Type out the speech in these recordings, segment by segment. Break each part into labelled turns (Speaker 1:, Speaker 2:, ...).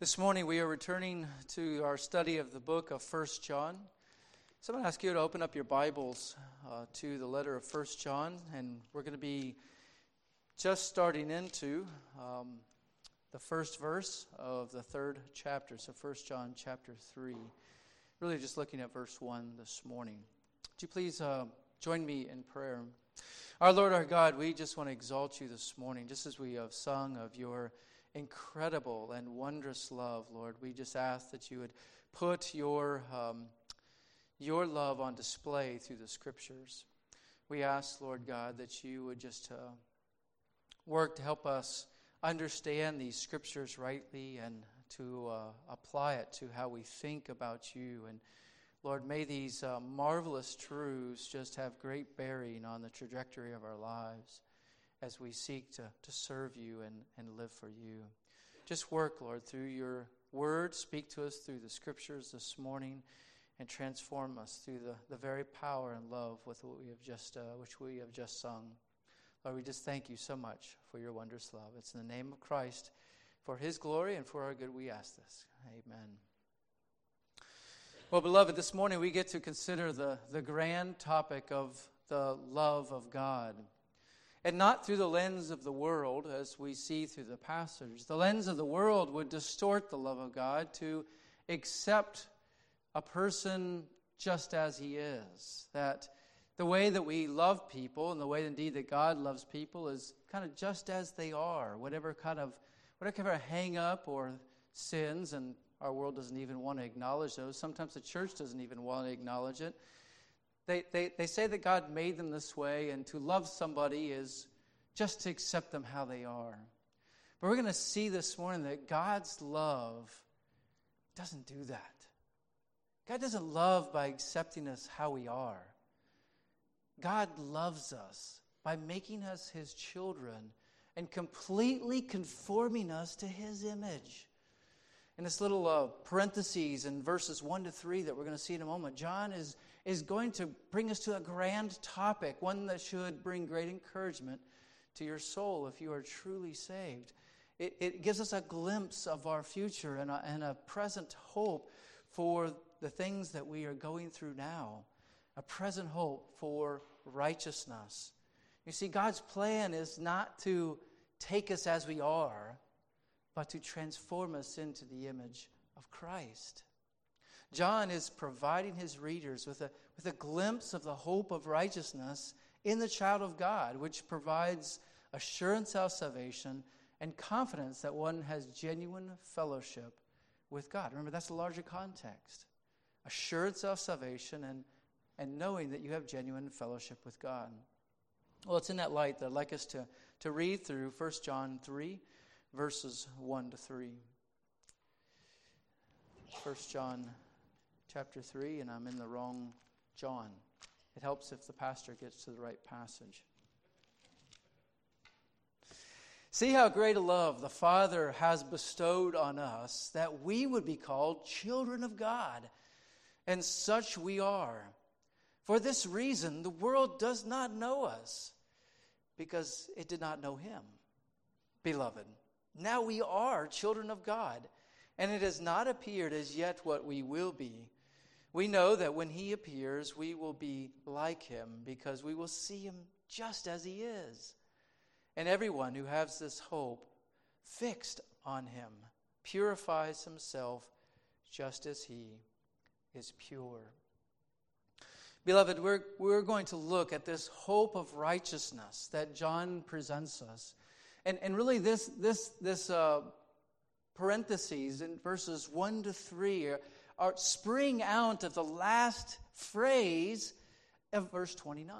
Speaker 1: This morning we are returning to our study of the book of First John. So I'm going to ask you to open up your Bibles uh, to the letter of First John, and we're going to be just starting into um, the first verse of the third chapter. So First John chapter 3. Really just looking at verse 1 this morning. Would you please uh, join me in prayer? Our Lord, our God, we just want to exalt you this morning, just as we have sung of your incredible and wondrous love, Lord. We just ask that you would put your, um, your love on display through the scriptures. We ask, Lord God, that you would just uh, work to help us understand these scriptures rightly and to uh, apply it to how we think about you. And Lord, may these uh, marvelous truths just have great bearing on the trajectory of our lives as we seek to, to serve you and, and live for you. Just work, Lord, through your word. Speak to us through the scriptures this morning and transform us through the, the very power and love with what we have just, uh, which we have just sung. Lord, we just thank you so much for your wondrous love. It's in the name of Christ, for his glory and for our good, we ask this. Amen. Well, beloved, this morning we get to consider the, the grand topic of the love of God and not through the lens of the world as we see through the passage. The lens of the world would distort the love of God to accept a person just as he is. That the way that we love people and the way indeed that God loves people is kind of just as they are, whatever kind of whatever hang up or sins, and our world doesn't even want to acknowledge those. Sometimes the church doesn't even want to acknowledge it. They, they, they say that God made them this way, and to love somebody is just to accept them how they are. But we're going to see this morning that God's love doesn't do that. God doesn't love by accepting us how we are. God loves us by making us his children and completely conforming us to his image. In this little uh, parentheses in verses 1 to 3 that we're going to see in a moment, John is is going to bring us to a grand topic, one that should bring great encouragement to your soul if you are truly saved. It, it gives us a glimpse of our future and a, and a present hope for the things that we are going through now, a present hope for righteousness. You see, God's plan is not to take us as we are, but to transform us into the image of Christ. John is providing his readers with a, with a glimpse of the hope of righteousness in the child of God, which provides assurance of salvation and confidence that one has genuine fellowship with God. Remember, that's the larger context assurance of salvation and, and knowing that you have genuine fellowship with God. Well, it's in that light that I'd like us to, to read through 1 John 3, verses 1 to 3. 1 John chapter 3, and I'm in the wrong John. It helps if the pastor gets to the right passage. See how great a love the Father has bestowed on us that we would be called children of God. And such we are. For this reason, the world does not know us because it did not know Him. Beloved, now we are children of God, and it has not appeared as yet what we will be. We know that when he appears, we will be like him because we will see him just as he is. And everyone who has this hope fixed on him purifies himself just as he is pure. Beloved, we're, we're going to look at this hope of righteousness that John presents us. And, and really, this, this, this uh, parentheses in verses 1 to 3 are, are spring out of the last phrase of verse 29,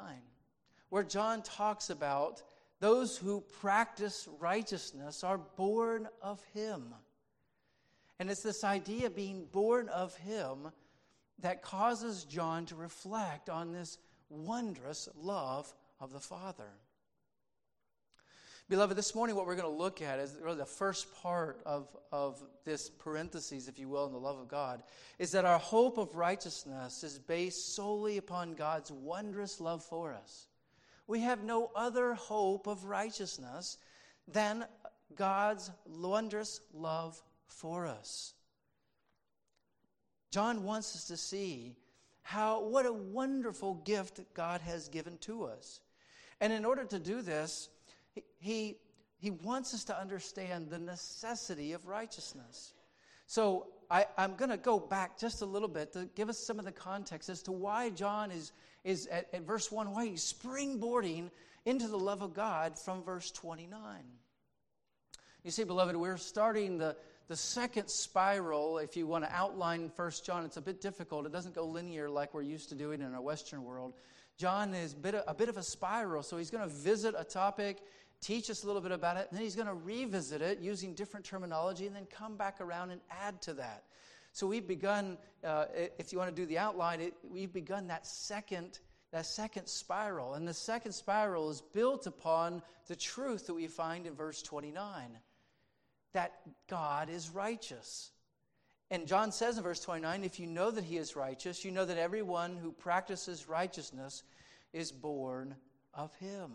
Speaker 1: where John talks about those who practice righteousness are born of him. And it's this idea of being born of him that causes John to reflect on this wondrous love of the Father. Beloved, this morning what we're going to look at is really the first part of, of this parentheses, if you will, in the love of God, is that our hope of righteousness is based solely upon God's wondrous love for us. We have no other hope of righteousness than God's wondrous love for us. John wants us to see how what a wonderful gift God has given to us. And in order to do this, he, he wants us to understand the necessity of righteousness. So I, am going to go back just a little bit to give us some of the context as to why John is, is at, at verse 1, why he's springboarding into the love of God from verse 29. You see, beloved, we're starting the, the second spiral. If you want to outline First John, it's a bit difficult. It doesn't go linear like we're used to doing in our Western world. John is a bit of a spiral, so he's going to visit a topic, teach us a little bit about it, and then he's going to revisit it using different terminology, and then come back around and add to that. So we've begun, uh, if you want to do the outline, it, we've begun that second that second spiral. And the second spiral is built upon the truth that we find in verse 29 that God is righteous. And John says in verse 29 if you know that he is righteous, you know that everyone who practices righteousness is born of him.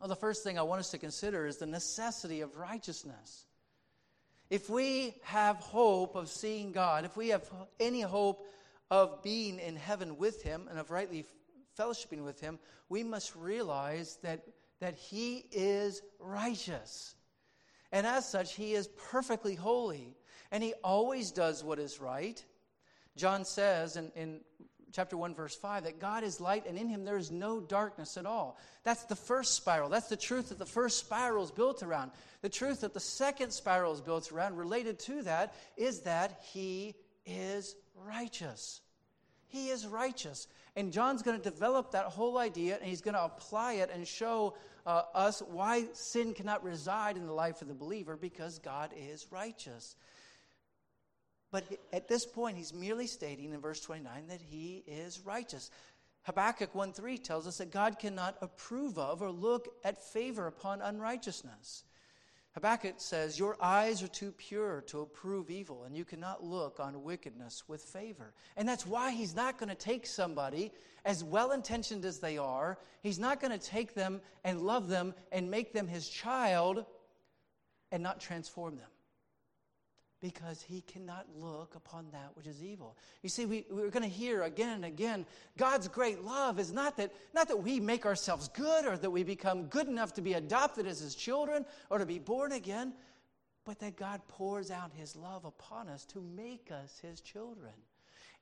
Speaker 1: Well, the first thing I want us to consider is the necessity of righteousness. If we have hope of seeing God, if we have any hope of being in heaven with Him and of rightly fellowshipping with Him, we must realize that, that He is righteous. And as such, He is perfectly holy. And He always does what is right. John says in, in chapter 1, verse 5, that God is light and in Him there is no darkness at all. That's the first spiral. That's the truth that the first spiral is built around. The truth that the second spiral is built around, related to that, is that He is righteous. He is righteous. And John's going to develop that whole idea and he's going to apply it and show uh, us why sin cannot reside in the life of the believer because God is righteous. But at this point, he's merely stating in verse 29 that he is righteous. Habakkuk 1:3 tells us that God cannot approve of or look at favor upon unrighteousness. Habakkuk says, Your eyes are too pure to approve evil, and you cannot look on wickedness with favor. And that's why he's not going to take somebody, as well intentioned as they are, he's not going to take them and love them and make them his child and not transform them because he cannot look upon that which is evil. You see, we, we're going to hear again and again God's great love is not that, not that we make ourselves good or that we become good enough to be adopted as his children or to be born again, but that God pours out his love upon us to make us his children.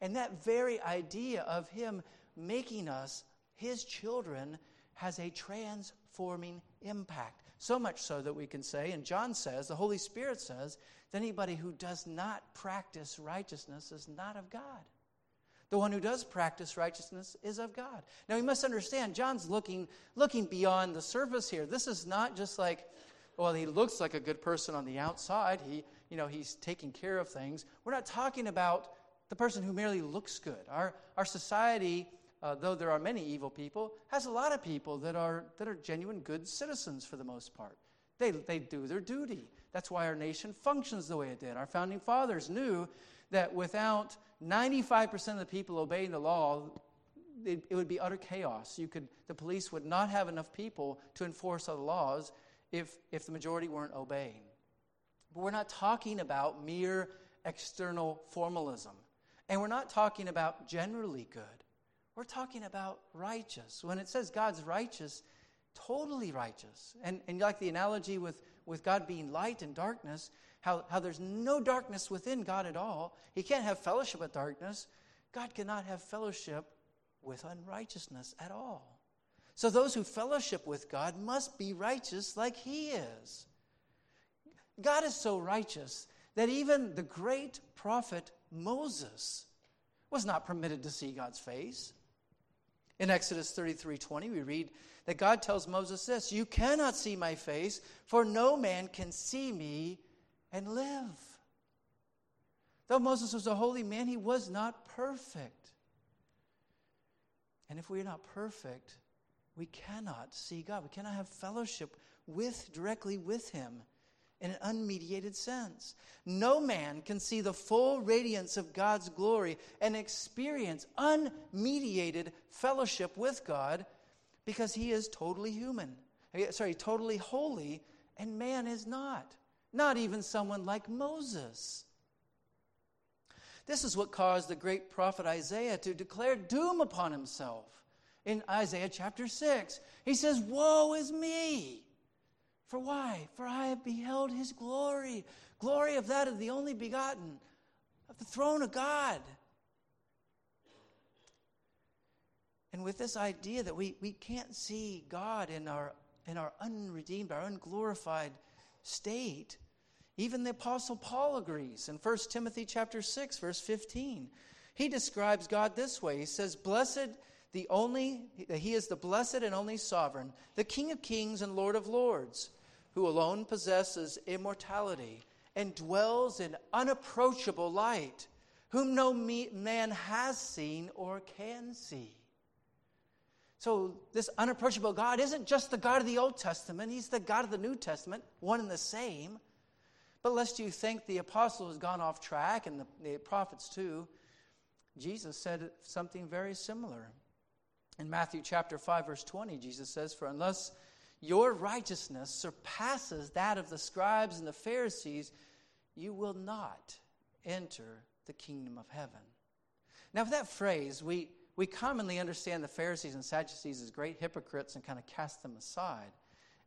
Speaker 1: And that very idea of him making us his children has a transforming impact. So much so that we can say, and John says, the Holy Spirit says, that anybody who does not practice righteousness is not of God. The one who does practice righteousness is of God. Now, we must understand, John's looking, looking beyond the surface here. This is not just like, well, he looks like a good person on the outside. He, you know, he's taking care of things. We're not talking about the person who merely looks good. Our, our society uh, though there are many evil people, has a lot of people that are, that are genuine good citizens for the most part. They, they do their duty. That's why our nation functions the way it did. Our founding fathers knew that without 95% of the people obeying the law, it, it, would be utter chaos. You could, the police would not have enough people to enforce the laws if, if the majority weren't obeying. But we're not talking about mere external formalism. And we're not talking about generally good. We're talking about righteous. When it says God's righteous, totally righteous. And, and like the analogy with, with God being light and darkness, how, how there's no darkness within God at all. He can't have fellowship with darkness. God cannot have fellowship with unrighteousness at all. So those who fellowship with God must be righteous like He is. God is so righteous that even the great prophet Moses was not permitted to see God's face. In Exodus 33 20, we read that God tells Moses this You cannot see my face, for no man can see me and live. Though Moses was a holy man, he was not perfect. And if we are not perfect, we cannot see God. We cannot have fellowship with directly with him in an unmediated sense. No man can see the full radiance of God's glory and experience unmediated fellowship with God because he is totally human. Uh, sorry, totally holy, and man is not. not even someone like Moses. This is what caused the great prophet Isaiah to declare doom upon himself. In Isaiah chapter 6, he says, Woe is me! For why? For I have beheld his glory, glory of that of the only begotten, of the throne of God. And with this idea that we, we can't see God in our, in our unredeemed, our unglorified state, even the apostle Paul agrees in 1 Timothy chapter 6 verse 15. He describes God this way. He says, "Blessed the only he is the blessed and only sovereign, the King of kings and Lord of lords, who alone possesses immortality and dwells in unapproachable light, whom no man has seen or can see." So, this unapproachable God isn't just the God of the Old Testament, He's the God of the New Testament, one and the same. But lest you think the apostle has gone off track and the, the prophets too, Jesus said something very similar. In Matthew chapter 5, verse 20, Jesus says, For unless your righteousness surpasses that of the scribes and the Pharisees, you will not enter the kingdom of heaven. Now, with that phrase, we, we commonly understand the Pharisees and Sadducees as great hypocrites and kind of cast them aside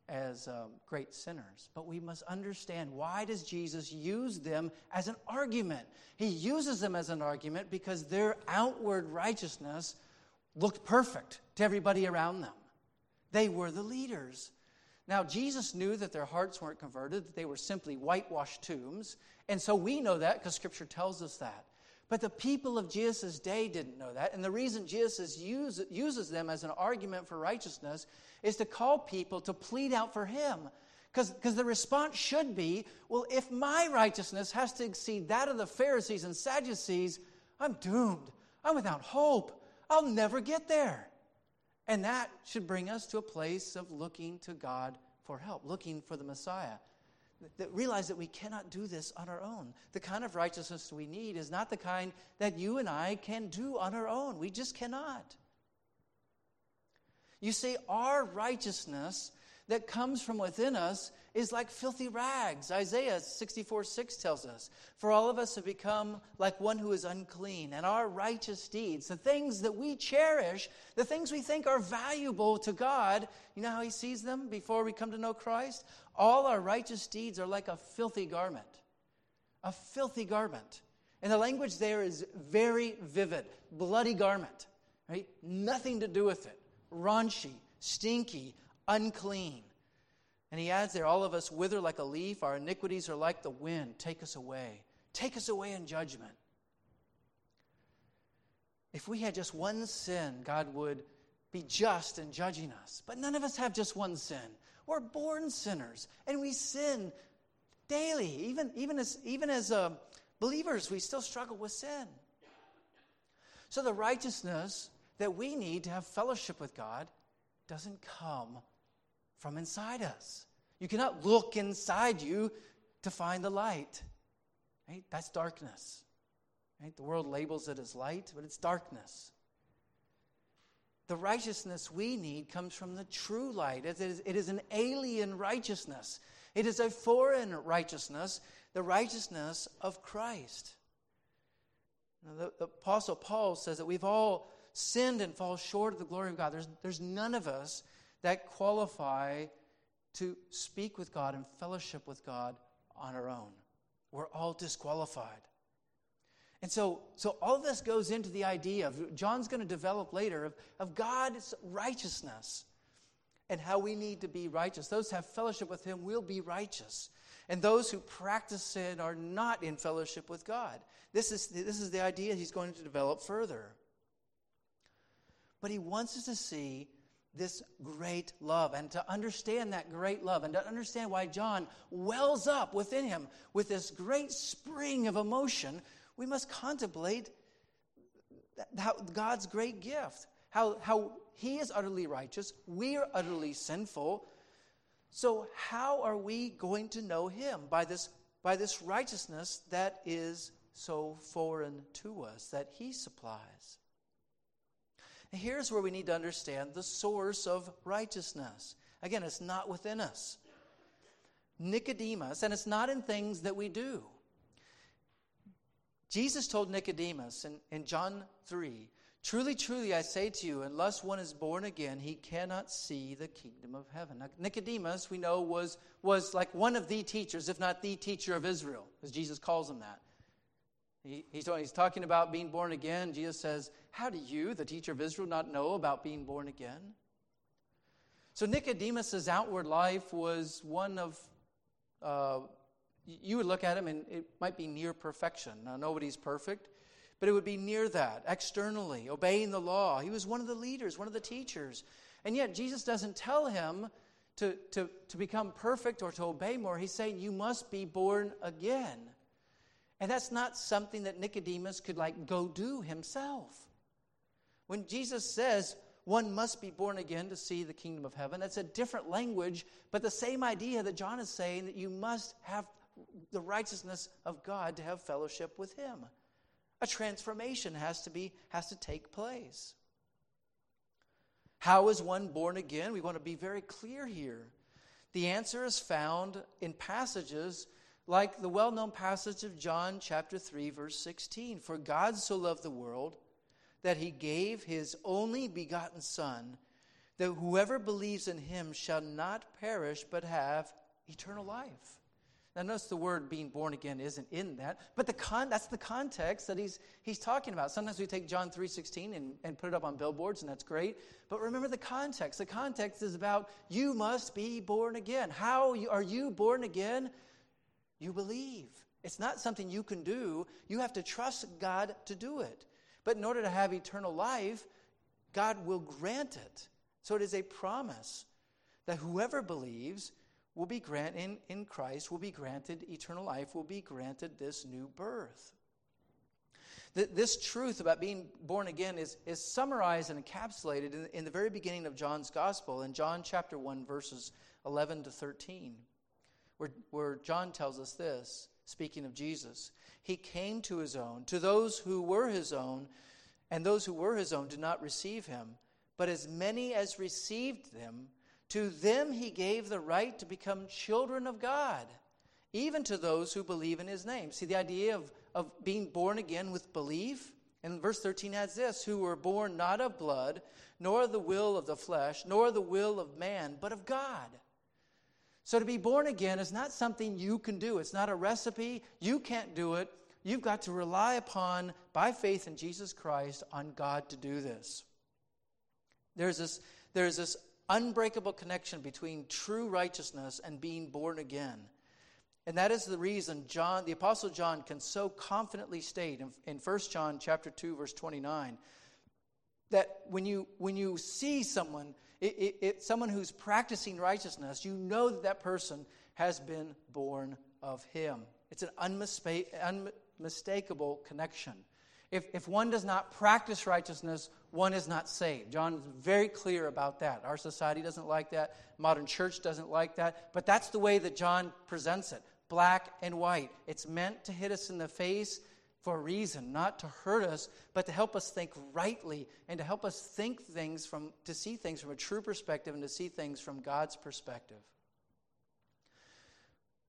Speaker 1: as um, great sinners. But we must understand why does Jesus use them as an argument? He uses them as an argument because their outward righteousness looked perfect to everybody around them. They were the leaders. Now, Jesus knew that their hearts weren't converted, that they were simply whitewashed tombs. And so we know that because Scripture tells us that. But the people of Jesus' day didn't know that. And the reason Jesus use, uses them as an argument for righteousness is to call people to plead out for him. Because the response should be well, if my righteousness has to exceed that of the Pharisees and Sadducees, I'm doomed. I'm without hope. I'll never get there. And that should bring us to a place of looking to God for help, looking for the Messiah that realize that we cannot do this on our own. The kind of righteousness we need is not the kind that you and I can do on our own. We just cannot. You see, our righteousness that comes from within us is like filthy rags. Isaiah 64 6 tells us, For all of us have become like one who is unclean, and our righteous deeds, the things that we cherish, the things we think are valuable to God, you know how He sees them before we come to know Christ? All our righteous deeds are like a filthy garment. A filthy garment. And the language there is very vivid bloody garment, right? Nothing to do with it. Raunchy, stinky, unclean. And he adds there, all of us wither like a leaf, our iniquities are like the wind. Take us away. Take us away in judgment. If we had just one sin, God would be just in judging us. But none of us have just one sin. We're born sinners, and we sin daily. Even, even as, even as uh, believers, we still struggle with sin. So the righteousness that we need to have fellowship with God doesn't come from inside us. You cannot look inside you to find the light. Right? That's darkness. Right? The world labels it as light, but it's darkness. The righteousness we need comes from the true light. It is, it is an alien righteousness, it is a foreign righteousness, the righteousness of Christ. Now, the, the Apostle Paul says that we've all sinned and fall short of the glory of God. There's, there's none of us that qualify to speak with God and fellowship with God on our own. We're all disqualified. And so, so all of this goes into the idea of, John's going to develop later, of, of God's righteousness and how we need to be righteous. Those who have fellowship with Him will be righteous. And those who practice sin are not in fellowship with God. This is, this is the idea he's going to develop further. But he wants us to see this great love and to understand that great love and to understand why John wells up within him with this great spring of emotion, we must contemplate how God's great gift. How, how he is utterly righteous, we are utterly sinful. So, how are we going to know him? By this, by this righteousness that is so foreign to us, that he supplies. Here's where we need to understand the source of righteousness. Again, it's not within us. Nicodemus, and it's not in things that we do. Jesus told Nicodemus in, in John 3 Truly, truly, I say to you, unless one is born again, he cannot see the kingdom of heaven. Now, Nicodemus, we know, was, was like one of the teachers, if not the teacher of Israel, as Jesus calls him that. He, he's, he's talking about being born again. Jesus says, How do you, the teacher of Israel, not know about being born again? So Nicodemus's outward life was one of, uh, you would look at him and it might be near perfection. Now, nobody's perfect but it would be near that, externally, obeying the law. He was one of the leaders, one of the teachers. And yet, Jesus doesn't tell him to, to, to become perfect or to obey more. He's saying, You must be born again. And that's not something that Nicodemus could, like, go do himself. When Jesus says, one must be born again to see the kingdom of heaven. That's a different language, but the same idea that John is saying that you must have the righteousness of God to have fellowship with Him. A transformation has to be has to take place. How is one born again? We want to be very clear here. The answer is found in passages like the well-known passage of John chapter 3 verse 16, for God so loved the world that he gave his only begotten son that whoever believes in him shall not perish but have eternal life. Now, notice the word being born again isn't in that, but the con- that's the context that he's, he's talking about. Sometimes we take John 3.16 and, and put it up on billboards, and that's great. But remember the context. The context is about you must be born again. How are you born again? You believe. It's not something you can do. You have to trust God to do it. But in order to have eternal life, God will grant it. So it is a promise that whoever believes will be granted in, in Christ, will be granted eternal life, will be granted this new birth. This truth about being born again is, is summarized and encapsulated in, in the very beginning of John's Gospel, in John chapter 1, verses 11 to 13, where, where John tells us this, speaking of Jesus. He came to his own, to those who were his own, and those who were his own did not receive him. But as many as received them, to them he gave the right to become children of God, even to those who believe in his name. See the idea of, of being born again with belief? And verse 13 adds this who were born not of blood, nor the will of the flesh, nor the will of man, but of God. So to be born again is not something you can do. It's not a recipe. You can't do it. You've got to rely upon, by faith in Jesus Christ, on God to do this. There's this, there's this unbreakable connection between true righteousness and being born again. And that is the reason John, the Apostle John, can so confidently state in, in 1 John chapter 2, verse 29, that when you, when you see someone, it, it, it, someone who's practicing righteousness, you know that that person has been born of him. It's an unmistakable connection. If, if one does not practice righteousness, one is not saved. John is very clear about that. Our society doesn't like that. Modern church doesn't like that. But that's the way that John presents it black and white. It's meant to hit us in the face for a reason, not to hurt us, but to help us think rightly and to help us think things from, to see things from a true perspective and to see things from God's perspective.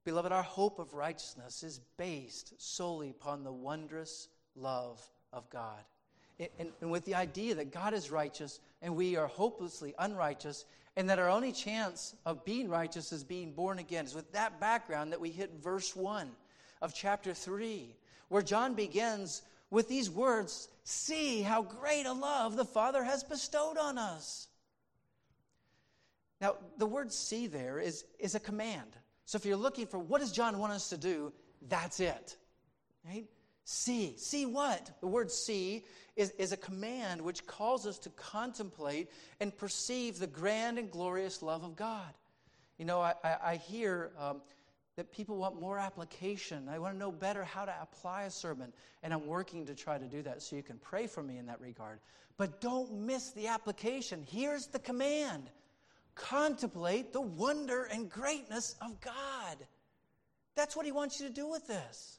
Speaker 1: Beloved, our hope of righteousness is based solely upon the wondrous love of God. And, and, with the idea that God is righteous and we are hopelessly unrighteous, and that our only chance of being righteous is being born again. It's with that background that we hit verse 1 of chapter 3, where John begins with these words See how great a love the Father has bestowed on us. Now, the word see there is, is a command. So if you're looking for what does John want us to do, that's it. Right? See. See what? The word see is, is a command which calls us to contemplate and perceive the grand and glorious love of God. You know, I, I, I hear um, that people want more application. I want to know better how to apply a sermon, and I'm working to try to do that so you can pray for me in that regard. But don't miss the application. Here's the command contemplate the wonder and greatness of God. That's what He wants you to do with this.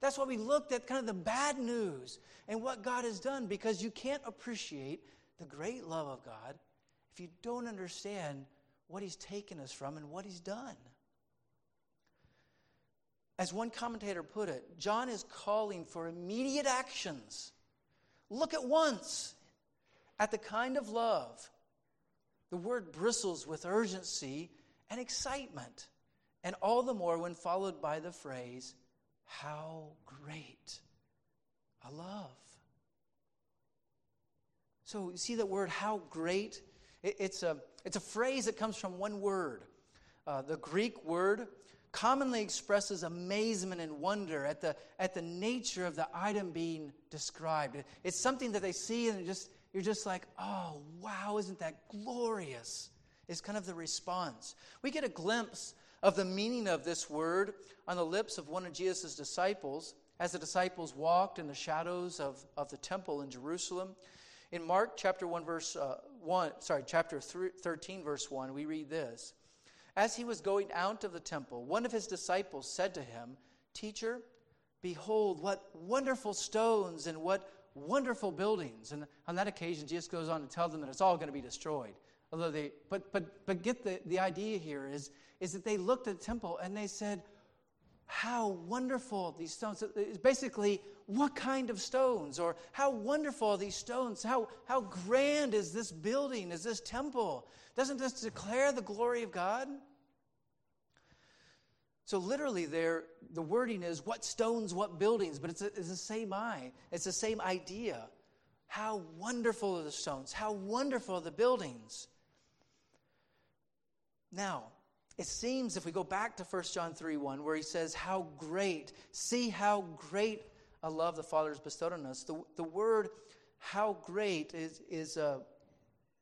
Speaker 1: That's why we looked at kind of the bad news and what God has done because you can't appreciate the great love of God if you don't understand what He's taken us from and what He's done. As one commentator put it, John is calling for immediate actions. Look at once at the kind of love. The word bristles with urgency and excitement, and all the more when followed by the phrase, How great a love. So you see that word, how great? it's, a, it's a phrase that comes from one word. Uh, the Greek word commonly expresses amazement and wonder at the, at the nature of the item being described. It's something that they see and just, you're just like, oh, wow, isn't that glorious? Is kind of the response. We get a glimpse of the meaning of this word on the lips of one of Jesus' disciples as the disciples walked in the shadows of, of the temple in Jerusalem. In Mark chapter 1, verse uh, 1, sorry, chapter 13, verse 1, we read this. As he was going out of the temple, one of his disciples said to him, Teacher, behold, what wonderful stones and what wonderful buildings. And on that occasion, Jesus goes on to tell them that it's all going to be destroyed. Although they, but, but, but get the, the idea here is, is that they looked at the temple and they said, how wonderful these stones. It's uh, basically, what kind of stones? Or how wonderful these stones? How, how grand is this building, is this temple? Doesn't this declare the glory of God? So, literally, there, the wording is what stones, what buildings, but it's, a, it's the same eye. It's the same idea. How wonderful are the stones? How wonderful are the buildings? Now, it seems if we go back to 1 John 3 1, where he says, How great, see how great a love the Father has bestowed on us. The, the word how great is, is uh,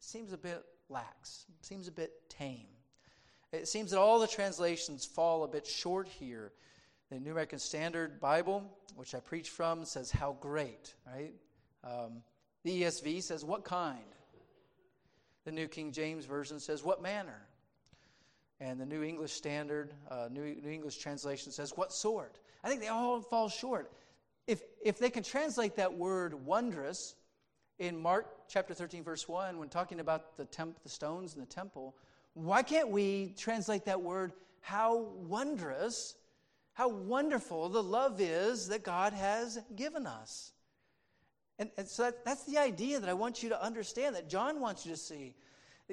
Speaker 1: seems a bit lax, seems a bit tame. It seems that all the translations fall a bit short here. The New American Standard Bible, which I preach from, says, How great, right? Um, the ESV says, What kind? The New King James Version says, What manner? And the New English Standard, uh, New, New English Translation says, What sort? I think they all fall short. If, if they can translate that word wondrous in Mark chapter 13, verse 1, when talking about the, temp, the stones in the temple, why can't we translate that word, how wondrous, how wonderful the love is that God has given us? And, and so that, that's the idea that I want you to understand, that John wants you to see.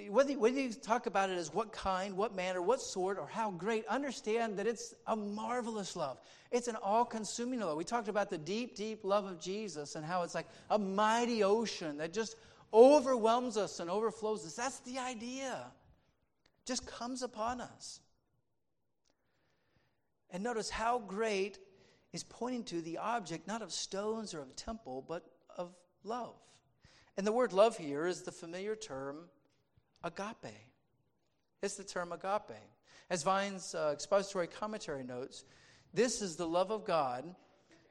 Speaker 1: Whether, whether you talk about it as what kind, what manner, what sort, or how great, understand that it's a marvelous love. It's an all consuming love. We talked about the deep, deep love of Jesus and how it's like a mighty ocean that just overwhelms us and overflows us. That's the idea just comes upon us. And notice how great is pointing to the object not of stones or of temple, but of love. And the word love here is the familiar term agape. It's the term agape. As Vine's uh, expository commentary notes, this is the love of God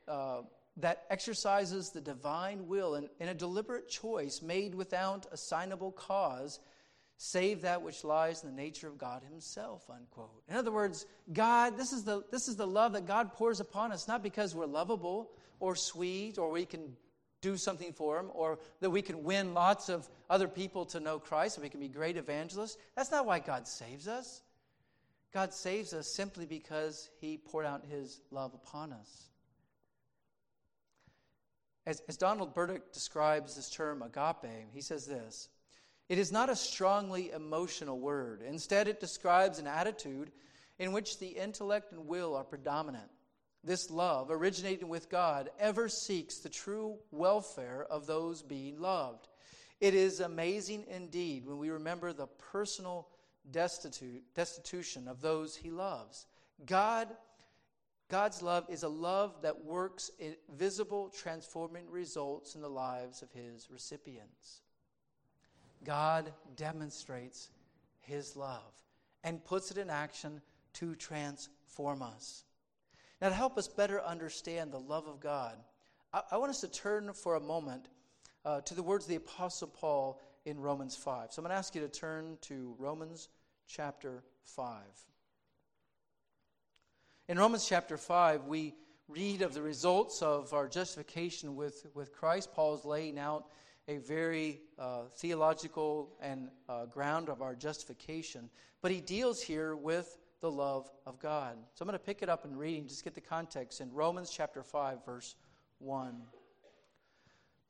Speaker 1: uh, that exercises the divine will in, in a deliberate choice made without assignable cause save that which lies in the nature of God Himself, unquote. In other words, God, this is the, this is the love that God pours upon us, not because we're lovable or sweet or we can do something for Him or that we can win lots of other people to know Christ and we can be great evangelists. That's not why God saves us. God saves us simply because He poured out His love upon us. As, as Donald Burdick describes this term agape, he says this it is not a strongly emotional word. Instead, it describes an attitude in which the intellect and will are predominant. This love, originating with God, ever seeks the true welfare of those being loved. It is amazing indeed when we remember the personal destitute, destitution of those he loves. God, God's love is a love that works visible, transforming results in the lives of his recipients. God demonstrates his love and puts it in action to transform us. Now, to help us better understand the love of God, I, I want us to turn for a moment uh, to the words of the Apostle Paul in Romans 5. So I'm going to ask you to turn to Romans chapter 5. In Romans chapter 5, we read of the results of our justification with, with Christ. Paul is laying out a very uh, theological and uh, ground of our justification, but he deals here with the love of God. So I'm going to pick it up and reading, just get the context in Romans chapter 5, verse 1.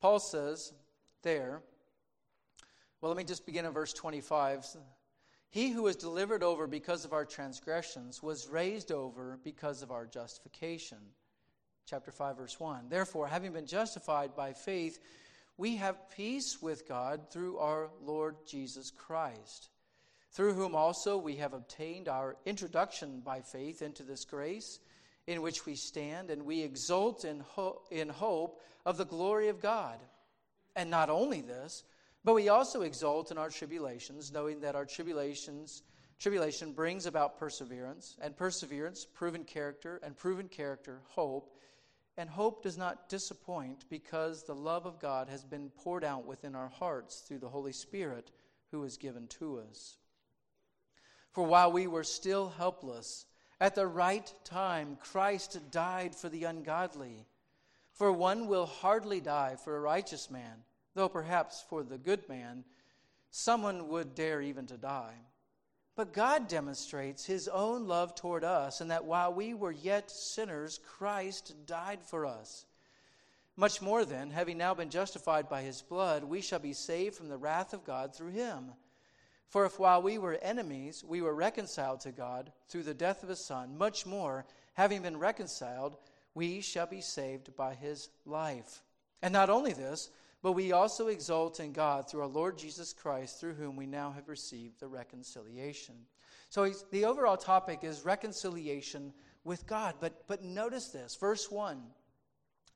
Speaker 1: Paul says there, well, let me just begin in verse 25. He who was delivered over because of our transgressions was raised over because of our justification. Chapter 5, verse 1. Therefore, having been justified by faith, we have peace with God through our Lord Jesus Christ, through whom also we have obtained our introduction by faith into this grace in which we stand, and we exult in, ho- in hope of the glory of God. And not only this, but we also exult in our tribulations, knowing that our tribulations tribulation brings about perseverance, and perseverance proven character, and proven character hope. And hope does not disappoint because the love of God has been poured out within our hearts through the Holy Spirit who is given to us. For while we were still helpless, at the right time Christ died for the ungodly. For one will hardly die for a righteous man though perhaps for the good man, someone would dare even to die. But God demonstrates his own love toward us, in that while we were yet sinners, Christ died for us. Much more then, having now been justified by his blood, we shall be saved from the wrath of God through him. For if while we were enemies, we were reconciled to God through the death of his Son, much more, having been reconciled, we shall be saved by his life. And not only this, but we also exult in God through our Lord Jesus Christ, through whom we now have received the reconciliation. So the overall topic is reconciliation with God. But, but notice this verse 1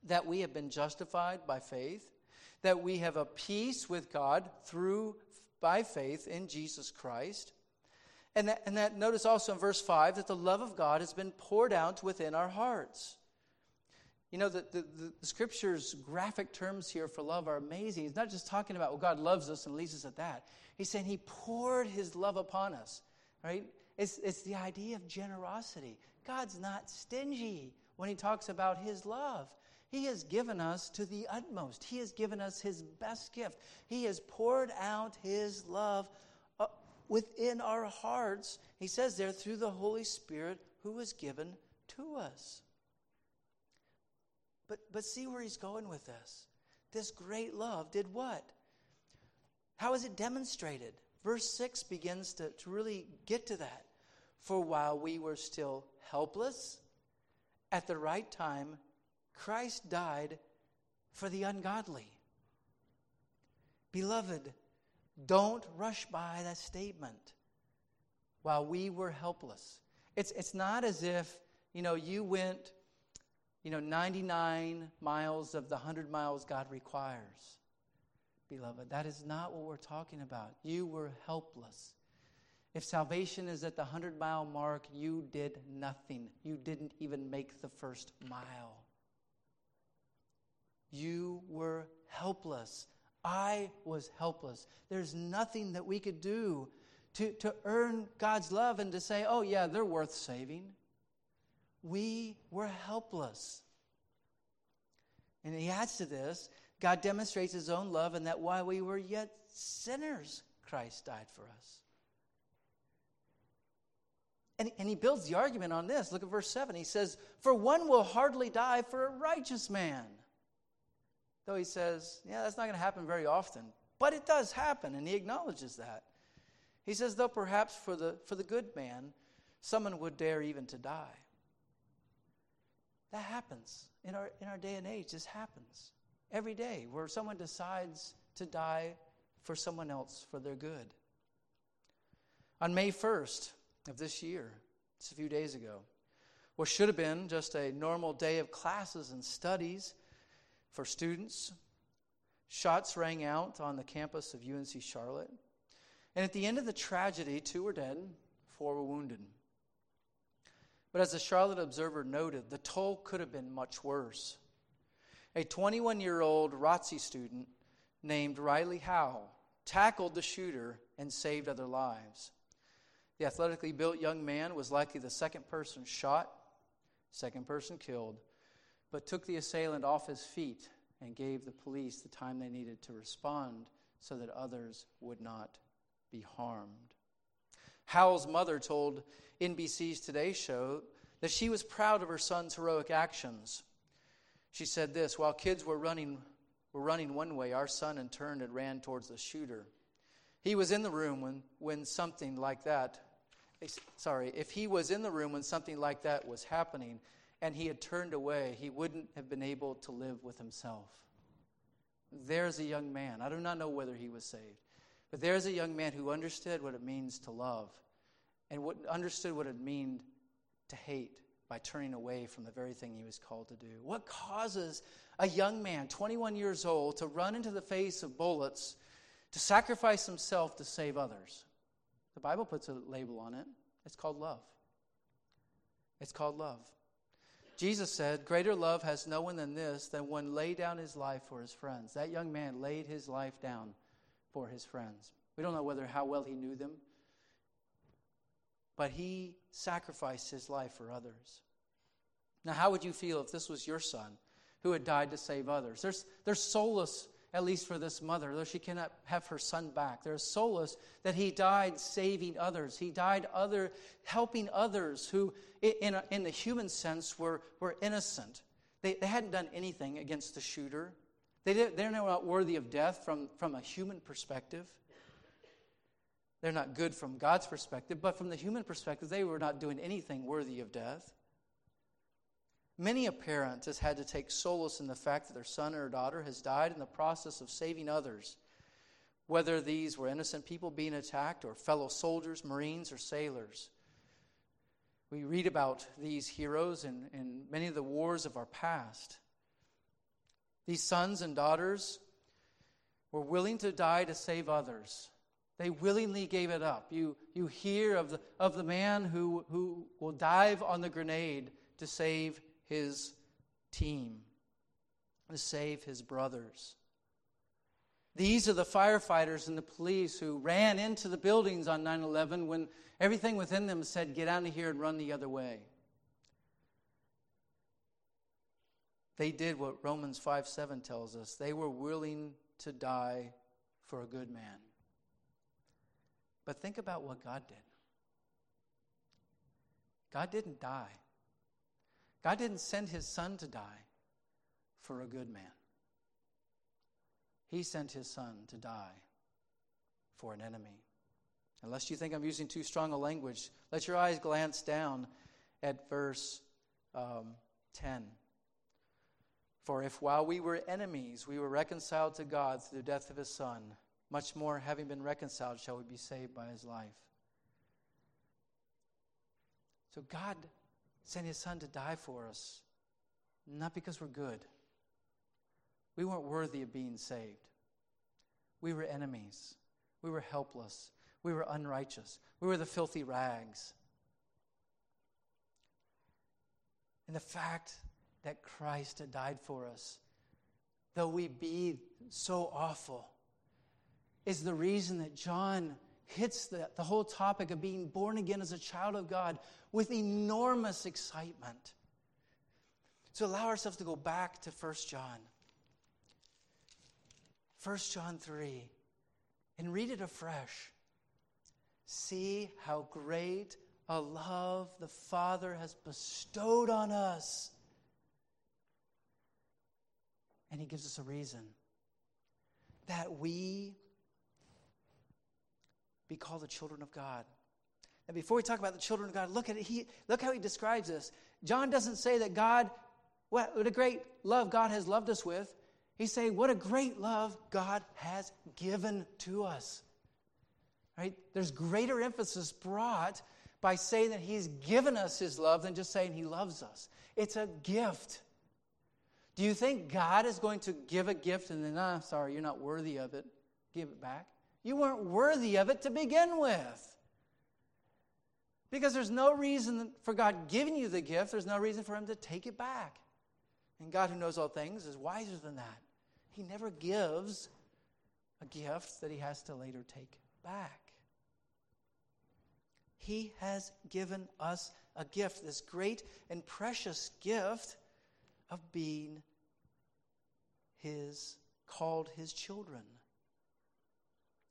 Speaker 1: that we have been justified by faith, that we have a peace with God through by faith in Jesus Christ. And that, and that notice also in verse 5 that the love of God has been poured out within our hearts. You know, the, the, the, scripture's graphic terms here for love are amazing. He's not just talking about, well, God loves us and leaves us at that. He's saying He poured His love upon us, right? It's, it's the idea of generosity. God's not stingy when He talks about His love. He has given us to the utmost, He has given us His best gift. He has poured out His love uh, within our hearts. He says there, through the Holy Spirit who was given to us. But, but see where he's going with this. This great love did what? How is it demonstrated? Verse 6 begins to, to really get to that. For while we were still helpless, at the right time, Christ died for the ungodly. Beloved, don't rush by that statement. While we were helpless. It's, it's not as if, you know, you went you know, 99 miles of the 100 miles God requires. Beloved, that is not what we're talking about. You were helpless. If salvation is at the 100 mile mark, you did nothing. You didn't even make the first mile. You were helpless. I was helpless. There's nothing that we could do to, to earn God's love and to say, oh, yeah, they're worth saving. We were helpless. And he adds to this God demonstrates his own love and that while we were yet sinners, Christ died for us. And, and he builds the argument on this. Look at verse 7. He says, For one will hardly die for a righteous man. Though he says, Yeah, that's not going to happen very often. But it does happen, and he acknowledges that. He says, Though perhaps for the, for the good man, someone would dare even to die. That happens in our, in our day and age. This happens every day where someone decides to die for someone else for their good. On May 1st of this year, just a few days ago, what should have been just a normal day of classes and studies for students, shots rang out on the campus of UNC Charlotte. And at the end of the tragedy, two were dead, four were wounded. But as the Charlotte Observer noted, the toll could have been much worse. A 21 year old ROTC student named Riley Howell tackled the shooter and saved other lives. The athletically built young man was likely the second person shot, second person killed, but took the assailant off his feet and gave the police the time they needed to respond so that others would not be harmed. Howell's mother told NBC's Today Show that she was proud of her son's heroic actions. She said this While kids were running, were running one way, our son in turn had ran towards the shooter. He was in the room when, when something like that, eh, sorry, if he was in the room when something like that was happening and he had turned away, he wouldn't have been able to live with himself. There's a young man. I do not know whether he was saved, but there's a young man who understood what it means to love and what, understood what it meant to hate by turning away from the very thing he was called to do. What causes a young man, 21 years old, to run into the face of bullets, to sacrifice himself to save others? The Bible puts a label on it. It's called love. It's called love. Jesus said, Greater love has no one than this, than one lay down his life for his friends. That young man laid his life down for his friends. We don't know whether how well he knew them, but he sacrificed his life for others. Now, how would you feel if this was your son who had died to save others? There's, there's solace, at least for this mother, though she cannot have her son back. There's solace that he died saving others. He died other, helping others who, in, a, in the human sense, were, were innocent. They, they hadn't done anything against the shooter. They did, they're not worthy of death from, from a human perspective. They're not good from God's perspective, but from the human perspective, they were not doing anything worthy of death. Many a parent has had to take solace in the fact that their son or daughter has died in the process of saving others, whether these were innocent people being attacked or fellow soldiers, Marines, or sailors. We read about these heroes in, in many of the wars of our past. These sons and daughters were willing to die to save others. They willingly gave it up. You, you hear of the, of the man who, who will dive on the grenade to save his team, to save his brothers. These are the firefighters and the police who ran into the buildings on 9 11 when everything within them said, Get out of here and run the other way. They did what Romans 5 7 tells us. They were willing to die for a good man. But think about what God did. God didn't die. God didn't send his son to die for a good man. He sent his son to die for an enemy. Unless you think I'm using too strong a language, let your eyes glance down at verse um, 10. For if while we were enemies, we were reconciled to God through the death of his son, much more, having been reconciled, shall we be saved by his life. So God sent his son to die for us, not because we're good. We weren't worthy of being saved. We were enemies. We were helpless. We were unrighteous. We were the filthy rags. And the fact that Christ had died for us, though we be so awful, is the reason that John hits the, the whole topic of being born again as a child of God with enormous excitement. So allow ourselves to go back to 1 John. 1 John 3 and read it afresh. See how great a love the Father has bestowed on us. And He gives us a reason that we be called the children of God. Now, before we talk about the children of God, look at it. He, look how he describes this. John doesn't say that God, what, what a great love God has loved us with. He's saying, what a great love God has given to us. Right? There's greater emphasis brought by saying that He's given us His love than just saying He loves us. It's a gift. Do you think God is going to give a gift and then, ah, sorry, you're not worthy of it? Give it back? You weren't worthy of it to begin with. Because there's no reason for God giving you the gift, there's no reason for Him to take it back. And God, who knows all things, is wiser than that. He never gives a gift that He has to later take back. He has given us a gift, this great and precious gift of being His, called His children.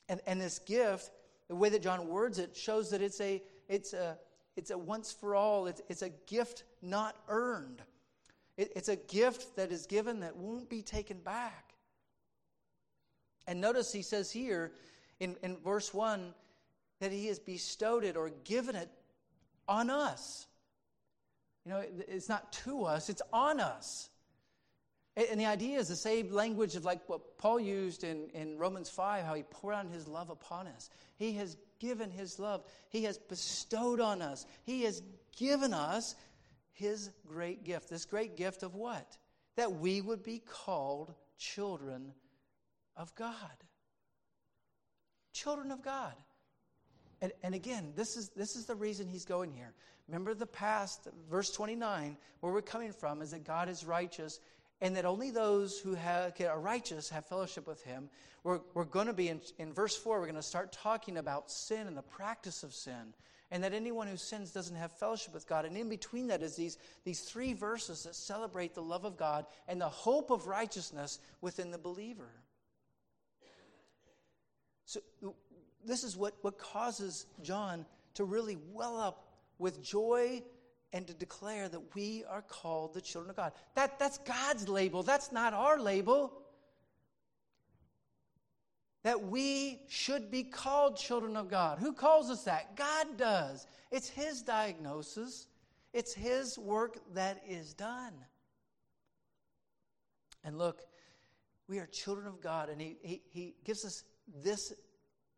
Speaker 1: And, and this gift the way that John words it shows that it's a, it's a, it's a once for all, it's, it's a gift not earned. It, it's a gift that is given that won't be taken back. And notice he says here in, in verse 1 that he has bestowed it or given it on us. You know, it's not to us, it's on us. And the idea is the same language of like what Paul used in, in Romans 5, how he poured out his love upon us. He has given his love, he has bestowed on us, he has given us his great gift. This great gift of what? That we would be called children of God. Children of God. And, and again, this is, this is the reason he's going here. Remember the past, verse 29, where we're coming from is that God is righteous and that only those who have, are righteous have fellowship with him. We're, we're going to be in, in verse 4, we're going to start talking about sin and the practice of sin. And that anyone who sins doesn't have fellowship with God. And in between that is these, these three verses that celebrate the love of God and the hope of righteousness within the believer. So, this is what, what causes John to really well up with joy and to declare that we are called the children of God. That, that's God's label, that's not our label. That we should be called children of God. Who calls us that? God does. It's His diagnosis, it's His work that is done. And look, we are children of God, and He, he, he gives us this,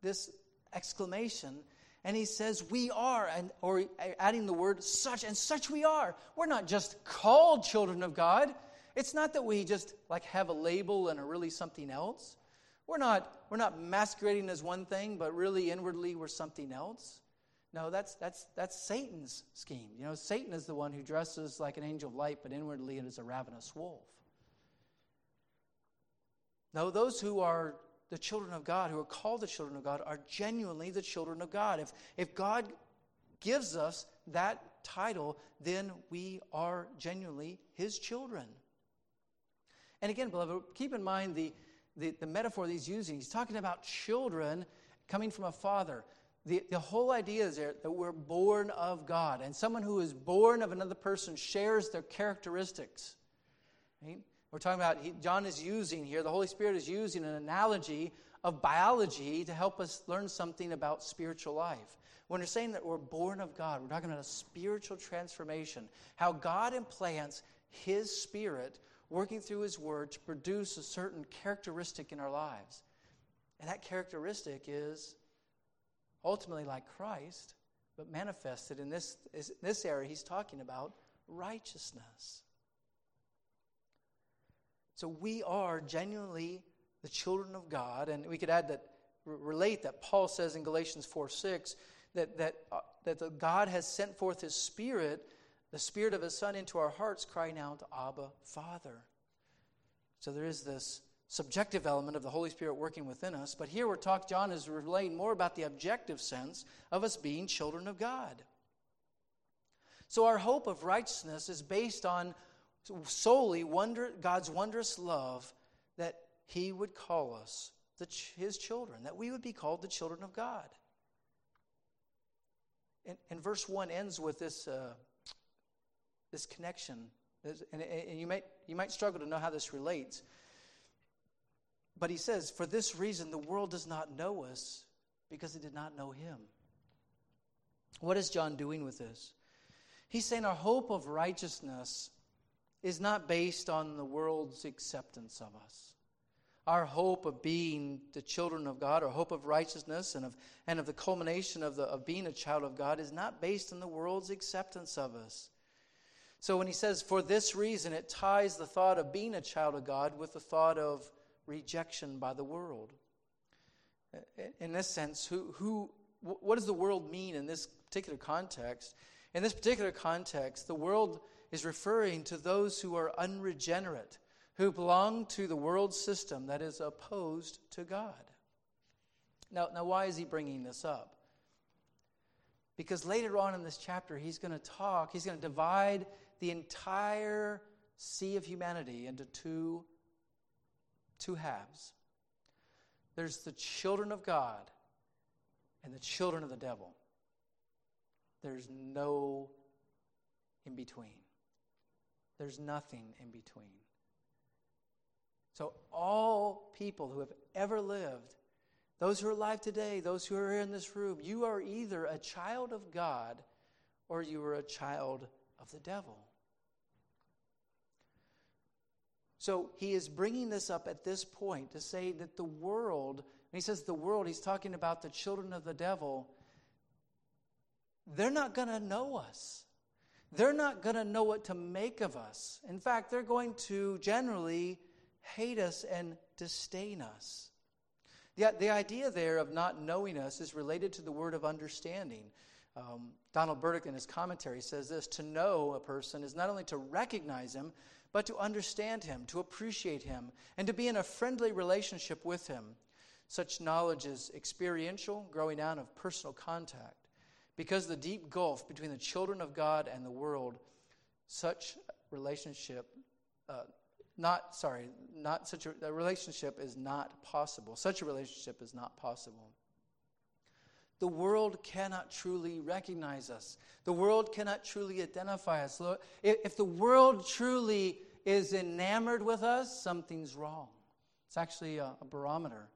Speaker 1: this exclamation and he says, We are, and, or adding the word such, and such we are. We're not just called children of God. It's not that we just like have a label and are really something else. We're not, we're not masquerading as one thing, but really inwardly we're something else. No, that's, that's, that's Satan's scheme. You know, Satan is the one who dresses like an angel of light, but inwardly it is a ravenous wolf. No, those who are the children of God, who are called the children of God, are genuinely the children of God. If, if God gives us that title, then we are genuinely his children. And again, beloved, keep in mind the, the, the metaphor that he's using. He's talking about children coming from a father. The, the whole idea is there that we're born of God, and someone who is born of another person shares their characteristics. Right? We're talking about, he, John is using here, the Holy Spirit is using an analogy of biology to help us learn something about spiritual life. When we're saying that we're born of God, we're talking about a spiritual transformation, how God implants His Spirit working through His Word to produce a certain characteristic in our lives. And that characteristic is ultimately like Christ, but manifested in this, in this area he's talking about righteousness. So we are genuinely the children of God. And we could add that, relate that Paul says in Galatians 4 6 that, that, uh, that the God has sent forth his Spirit, the Spirit of his Son, into our hearts, crying out, Abba, Father. So there is this subjective element of the Holy Spirit working within us. But here we're talking, John is relaying more about the objective sense of us being children of God. So our hope of righteousness is based on solely wonder, God's wondrous love that He would call us His children, that we would be called the children of God. And, and verse 1 ends with this, uh, this connection. And, and you, might, you might struggle to know how this relates. But he says, For this reason, the world does not know us because it did not know him. What is John doing with this? He's saying our hope of righteousness is not based on the world's acceptance of us. Our hope of being the children of God, our hope of righteousness, and of, and of the culmination of, the, of being a child of God is not based on the world's acceptance of us. So when he says, for this reason, it ties the thought of being a child of God with the thought of rejection by the world. In this sense, who, who, what does the world mean in this particular context? In this particular context, the world is referring to those who are unregenerate, who belong to the world system that is opposed to God. Now, now why is he bringing this up? Because later on in this chapter, he's going to talk, he's going to divide the entire sea of humanity into two, two halves. There's the children of God, and the children of the devil. There's no in between. There's nothing in between. So, all people who have ever lived, those who are alive today, those who are in this room, you are either a child of God or you are a child of the devil. So he is bringing this up at this point to say that the world, and he says the world, he's talking about the children of the devil, they're not going to know us. They're not going to know what to make of us. In fact, they're going to generally hate us and disdain us. The, the idea there of not knowing us is related to the word of understanding. Um, Donald Burdick, in his commentary, says this To know a person is not only to recognize him, but to understand him, to appreciate him, and to be in a friendly relationship with him. Such knowledge is experiential, growing out of personal contact. Because the deep gulf between the children of God and the world, such relationship, uh, not, sorry, not such a, a relationship is not possible. Such a relationship is not possible. The world cannot truly recognize us. The world cannot truly identify us. If the world truly is enamored with us, something's wrong. It's actually a, a barometer.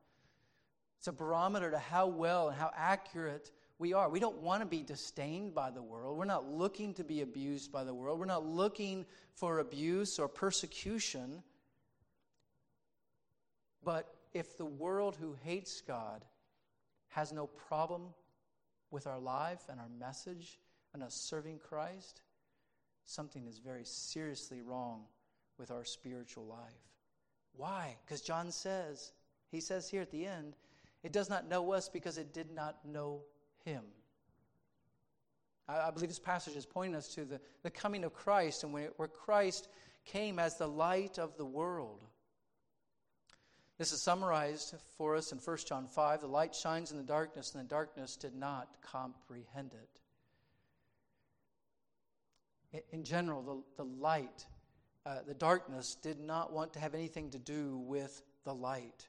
Speaker 1: It's a barometer to how well and how accurate we are. We don't want to be disdained by the world. We're not looking to be abused by the world. We're not looking for abuse or persecution. But if the world who hates God has no problem with our life and our message and us serving Christ, something is very seriously wrong with our spiritual life. Why? Because John says, he says here at the end, it does not know us because it did not know him. I, I believe this passage is pointing us to the, the coming of Christ and where, where Christ came as the light of the world. This is summarized for us in 1 John 5. The light shines in the darkness, and the darkness did not comprehend it. In general, the, the light, uh, the darkness did not want to have anything to do with the light.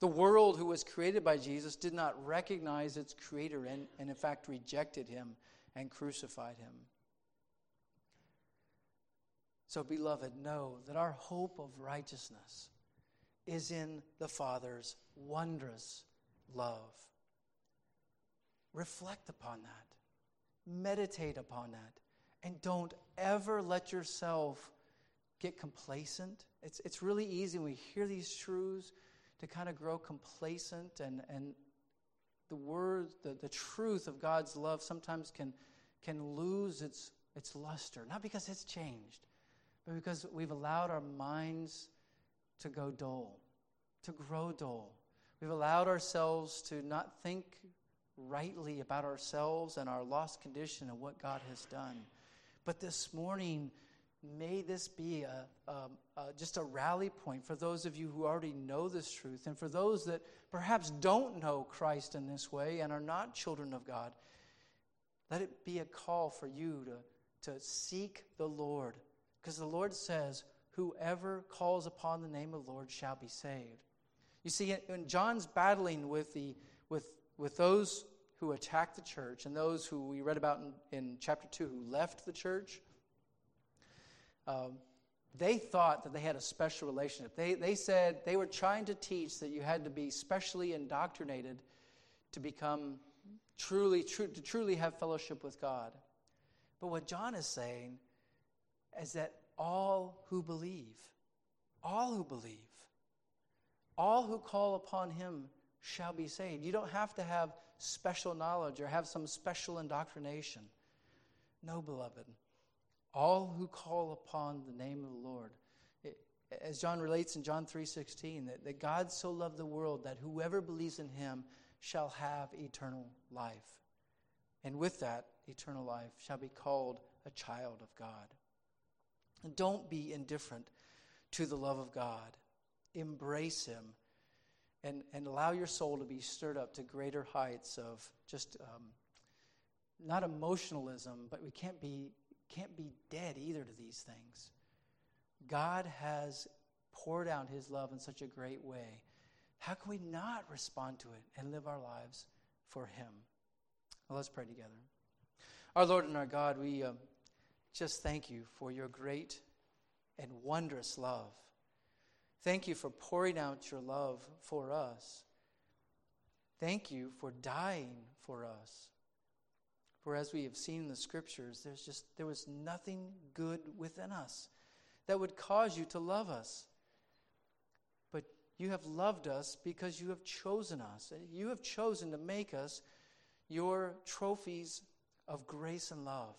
Speaker 1: The world, who was created by Jesus, did not recognize its creator and, and in fact, rejected him and crucified him. So, beloved, know that our hope of righteousness is in the Father's wondrous love. Reflect upon that, meditate upon that, and don't ever let yourself get complacent. It's, it's really easy when we hear these truths to kind of grow complacent, and, and the word, the, the truth of God's love sometimes can, can lose its, its luster, not because it's changed, but because we've allowed our minds to go dull, to grow dull. We've allowed ourselves to not think rightly about ourselves and our lost condition and what God has done. But this morning, may this be a, um, just a rally point for those of you who already know this truth and for those that perhaps don't know Christ in this way and are not children of God. Let it be a call for you to, to seek the Lord because the Lord says, Whoever calls upon the name of the Lord shall be saved. You see, when John's battling with, the, with, with those who attacked the church and those who we read about in, in chapter 2 who left the church, um, they thought that they had a special relationship. They, they said they were trying to teach that you had to be specially indoctrinated to become truly, to truly have fellowship with God. But what John is saying is that all who believe, all who believe, all who call upon him shall be saved. You don't have to have special knowledge or have some special indoctrination. No, beloved. All who call upon the name of the Lord. It, as John relates in John 3:16, that, that God so loved the world that whoever believes in him shall have eternal life. And with that eternal life shall be called a child of God. And don't be indifferent to the love of God embrace Him, and, and allow your soul to be stirred up to greater heights of just um, not emotionalism, but we can't be, can't be dead either to these things. God has poured out His love in such a great way. How can we not respond to it and live our lives for Him? Well, let's pray together. Our Lord and our God, we um, just thank you for your great and wondrous love. Thank you for pouring out your love for us. Thank you for dying for us. For as we have seen in the scriptures, there's just there was nothing good within us that would cause you to love us. But you have loved us because you have chosen us. You have chosen to make us your trophies of grace and love.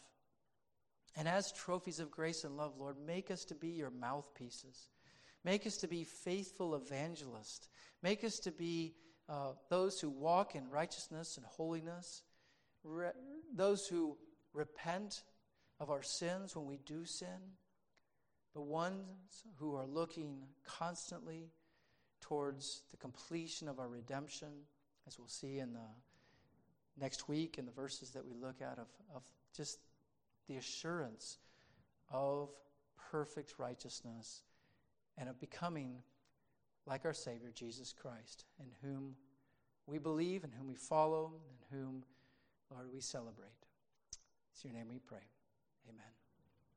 Speaker 1: And as trophies of grace and love, Lord, make us to be your mouthpieces. Make us to be faithful evangelists. Make us to be uh, those who walk in righteousness and holiness. Re- those who repent of our sins when we do sin. But ones who are looking constantly towards the completion of our redemption, as we'll see in the next week in the verses that we look at of, of just the assurance of perfect righteousness and of becoming like our Savior, Jesus Christ, in whom we believe, in whom we follow, in whom, Lord, we celebrate. It's your name we pray. Amen.